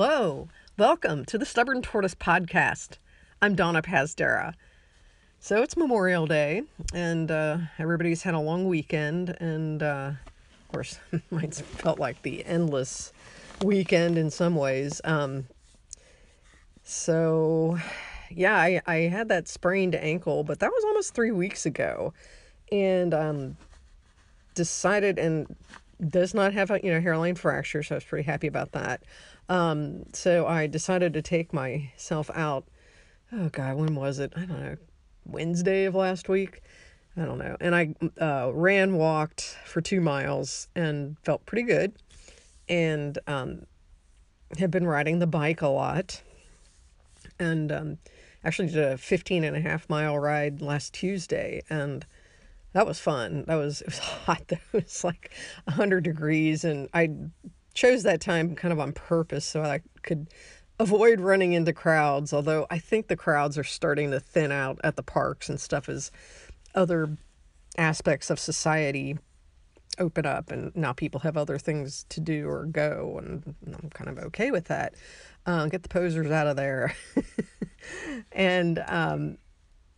Hello, welcome to the Stubborn Tortoise podcast. I'm Donna Pazdera. So it's Memorial Day, and uh, everybody's had a long weekend, and uh, of course, mine's felt like the endless weekend in some ways. Um, so, yeah, I, I had that sprained ankle, but that was almost three weeks ago, and um, decided and does not have a you know hairline fracture, so I was pretty happy about that. Um, so I decided to take myself out. Oh God, when was it? I don't know. Wednesday of last week. I don't know. And I uh, ran, walked for two miles, and felt pretty good. And um, have been riding the bike a lot. And um, actually did a 15 and a half mile ride last Tuesday, and that was fun. That was it was hot. It was like 100 degrees, and I chose that time kind of on purpose so I could avoid running into crowds. Although I think the crowds are starting to thin out at the parks and stuff as other aspects of society open up and now people have other things to do or go and i'm kind of okay with that uh, get the posers out of there and um,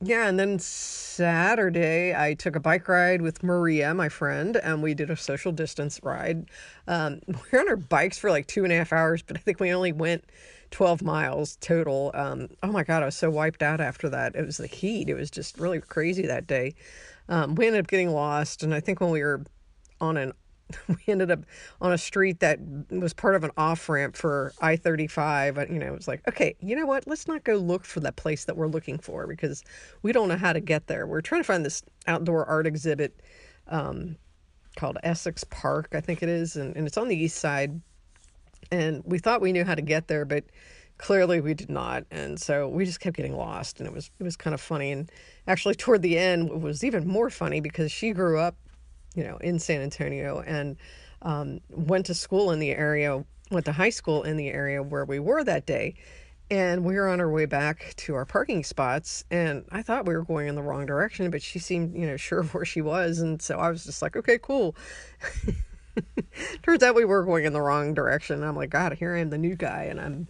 yeah, and then Saturday I took a bike ride with Maria, my friend, and we did a social distance ride. Um, we were on our bikes for like two and a half hours, but I think we only went 12 miles total. Um, oh my God, I was so wiped out after that. It was the heat. It was just really crazy that day. Um, we ended up getting lost, and I think when we were on an we ended up on a street that was part of an off ramp for I 35. You know, it was like, okay, you know what? Let's not go look for that place that we're looking for because we don't know how to get there. We're trying to find this outdoor art exhibit um, called Essex Park, I think it is, and, and it's on the east side. And we thought we knew how to get there, but clearly we did not and so we just kept getting lost and it was it was kind of funny and actually toward the end it was even more funny because she grew up you know, in San Antonio and um, went to school in the area, went to high school in the area where we were that day. And we were on our way back to our parking spots, and I thought we were going in the wrong direction, but she seemed, you know, sure of where she was. And so I was just like, okay, cool. Turns out we were going in the wrong direction. I'm like, God, here I am, the new guy, and I'm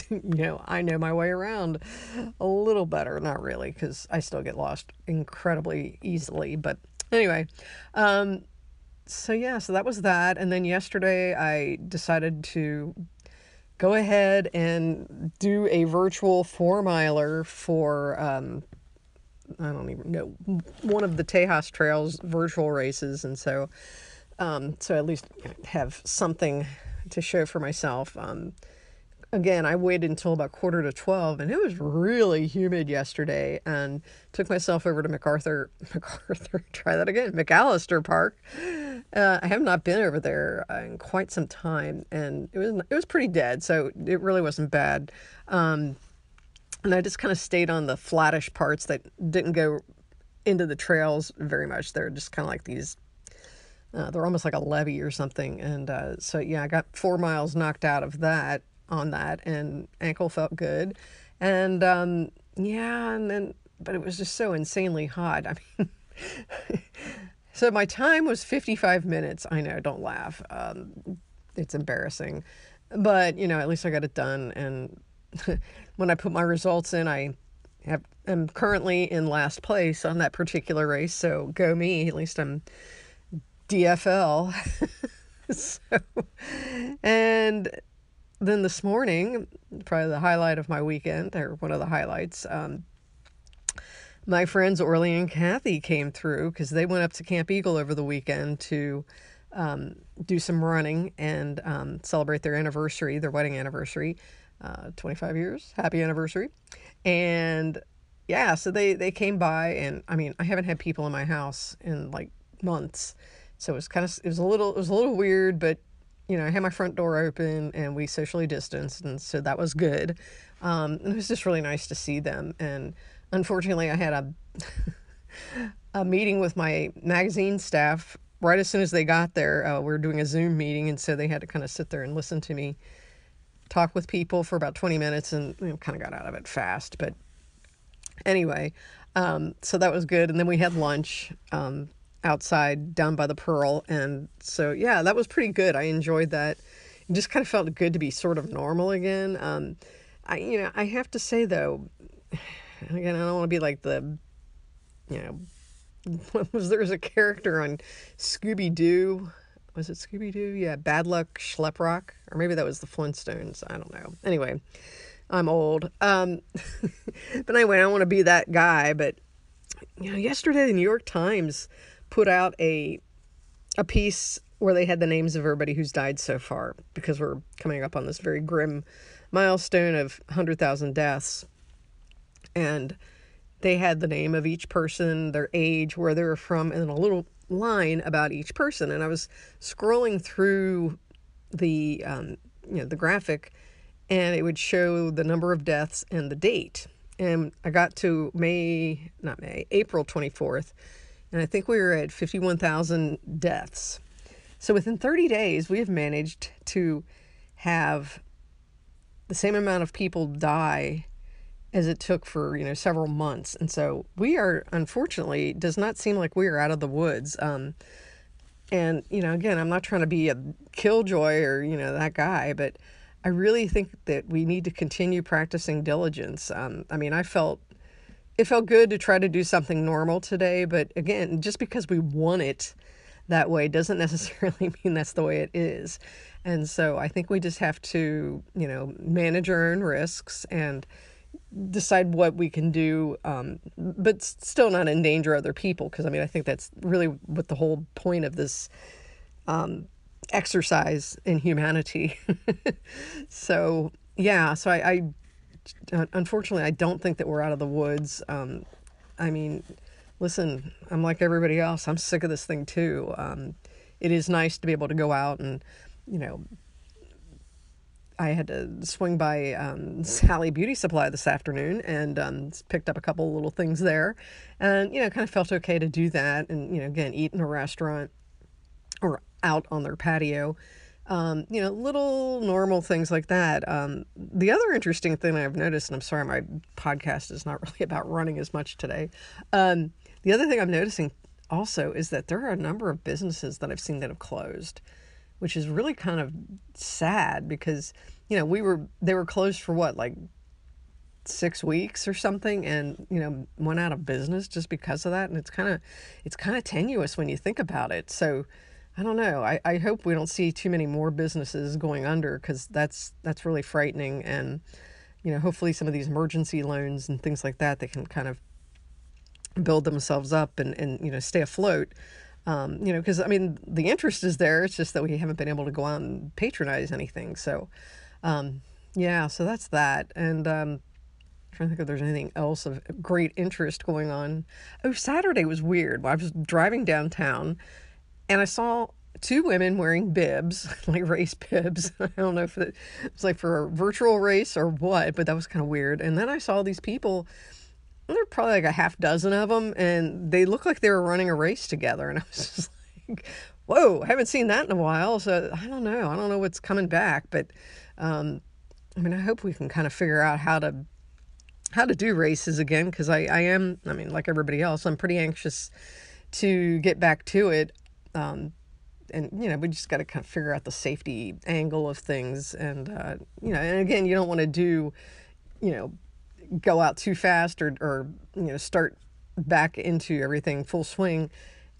you know, I know my way around a little better. Not really, because I still get lost incredibly easily. But Anyway, um, so yeah, so that was that. And then yesterday I decided to go ahead and do a virtual four miler for, um, I don't even know, one of the Tejas Trails virtual races. And so, um, so at least have something to show for myself. Um, again, I waited until about quarter to 12 and it was really humid yesterday and took myself over to MacArthur, MacArthur, try that again, McAllister Park. Uh, I have not been over there in quite some time and it was, it was pretty dead. So it really wasn't bad. Um, and I just kind of stayed on the flattish parts that didn't go into the trails very much. They're just kind of like these uh, they're almost like a levee or something. And uh, so, yeah, I got four miles knocked out of that on that, and ankle felt good. And um, yeah, and then, but it was just so insanely hot. I mean, so my time was 55 minutes. I know, don't laugh. Um, it's embarrassing. But, you know, at least I got it done. And when I put my results in, I have, am currently in last place on that particular race. So go me. At least I'm DFL. so, and then this morning, probably the highlight of my weekend, or one of the highlights, um, my friends Orly and Kathy came through because they went up to Camp Eagle over the weekend to um, do some running and um, celebrate their anniversary, their wedding anniversary, uh, 25 years, happy anniversary. And yeah, so they, they came by, and I mean, I haven't had people in my house in like months. So it was kind of, it was a little, it was a little weird, but you know, I had my front door open and we socially distanced, and so that was good. Um, it was just really nice to see them. And unfortunately, I had a a meeting with my magazine staff right as soon as they got there. Uh, we were doing a Zoom meeting, and so they had to kind of sit there and listen to me talk with people for about 20 minutes, and you know, kind of got out of it fast. But anyway, um, so that was good. And then we had lunch. Um, outside down by the Pearl. And so, yeah, that was pretty good. I enjoyed that. it just kind of felt good to be sort of normal again. Um, I, you know, I have to say though, again, I don't want to be like the, you know, was there was a character on Scooby Doo? Was it Scooby Doo? Yeah, Bad Luck Schleprock, or maybe that was the Flintstones. I don't know. Anyway, I'm old. Um, but anyway, I don't want to be that guy. But you know, yesterday the New York Times put out a a piece where they had the names of everybody who's died so far because we're coming up on this very grim milestone of 100,000 deaths. And they had the name of each person, their age, where they were from, and a little line about each person. And I was scrolling through the um, you know the graphic, and it would show the number of deaths and the date. And I got to May, not May, April 24th, and I think we were at 51,000 deaths. So within 30 days, we have managed to have the same amount of people die as it took for you know several months. And so we are unfortunately does not seem like we are out of the woods. Um, and you know again i'm not trying to be a killjoy or you know that guy but i really think that we need to continue practicing diligence. Um, i mean i felt it felt good to try to do something normal today but again just because we want it that way doesn't necessarily mean that's the way it is. And so I think we just have to, you know, manage our own risks and decide what we can do, um, but still not endanger other people. Because I mean, I think that's really what the whole point of this um, exercise in humanity. so yeah, so I, I, unfortunately I don't think that we're out of the woods. Um, I mean, listen, I'm like everybody else. I'm sick of this thing too. Um, it is nice to be able to go out and, you know, I had to swing by um, Sally Beauty Supply this afternoon and um, picked up a couple little things there, and you know, kind of felt okay to do that, and you know, again, eat in a restaurant or out on their patio. Um, you know, little normal things like that. Um, the other interesting thing I've noticed, and I'm sorry, my podcast is not really about running as much today. Um, the other thing I'm noticing also is that there are a number of businesses that I've seen that have closed, which is really kind of sad because, you know, we were, they were closed for what, like six weeks or something and, you know, went out of business just because of that. And it's kind of, it's kind of tenuous when you think about it. So, I don't know. I, I hope we don't see too many more businesses going under because that's that's really frightening. And you know, hopefully some of these emergency loans and things like that, they can kind of build themselves up and, and you know stay afloat. Um, you know because i mean the interest is there. It's just that we haven't been able to go out and patronize anything. So um, yeah so that's that. And um, I'm trying to think if there's anything else of great interest going on. Oh saturday was weird. I was driving downtown and i saw two women wearing bibs like race bibs i don't know if it was like for a virtual race or what but that was kind of weird and then i saw these people there were probably like a half dozen of them, and they looked like they were running a race together. And I was just like, whoa, I haven't seen that in a while. So I don't know. I don't know what's coming back, but um, I mean, I hope we can kind of figure out how to how to do races again because I, I am I mean like everybody else I'm pretty anxious to get back to it um, and you know we just got to kind of figure out the safety angle of things and uh, you know and again you don't want to do you know go out too fast or, or you know start back into everything full swing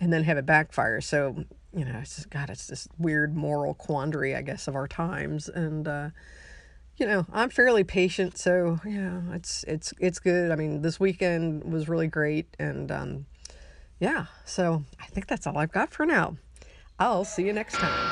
and then have it backfire. So you know it's just god it's this weird moral quandary i guess of our times. And uh you know i'm fairly patient so yeah it's it's it's good. I mean this weekend was really great and um yeah so i think that's all i've got for now. I'll see you next time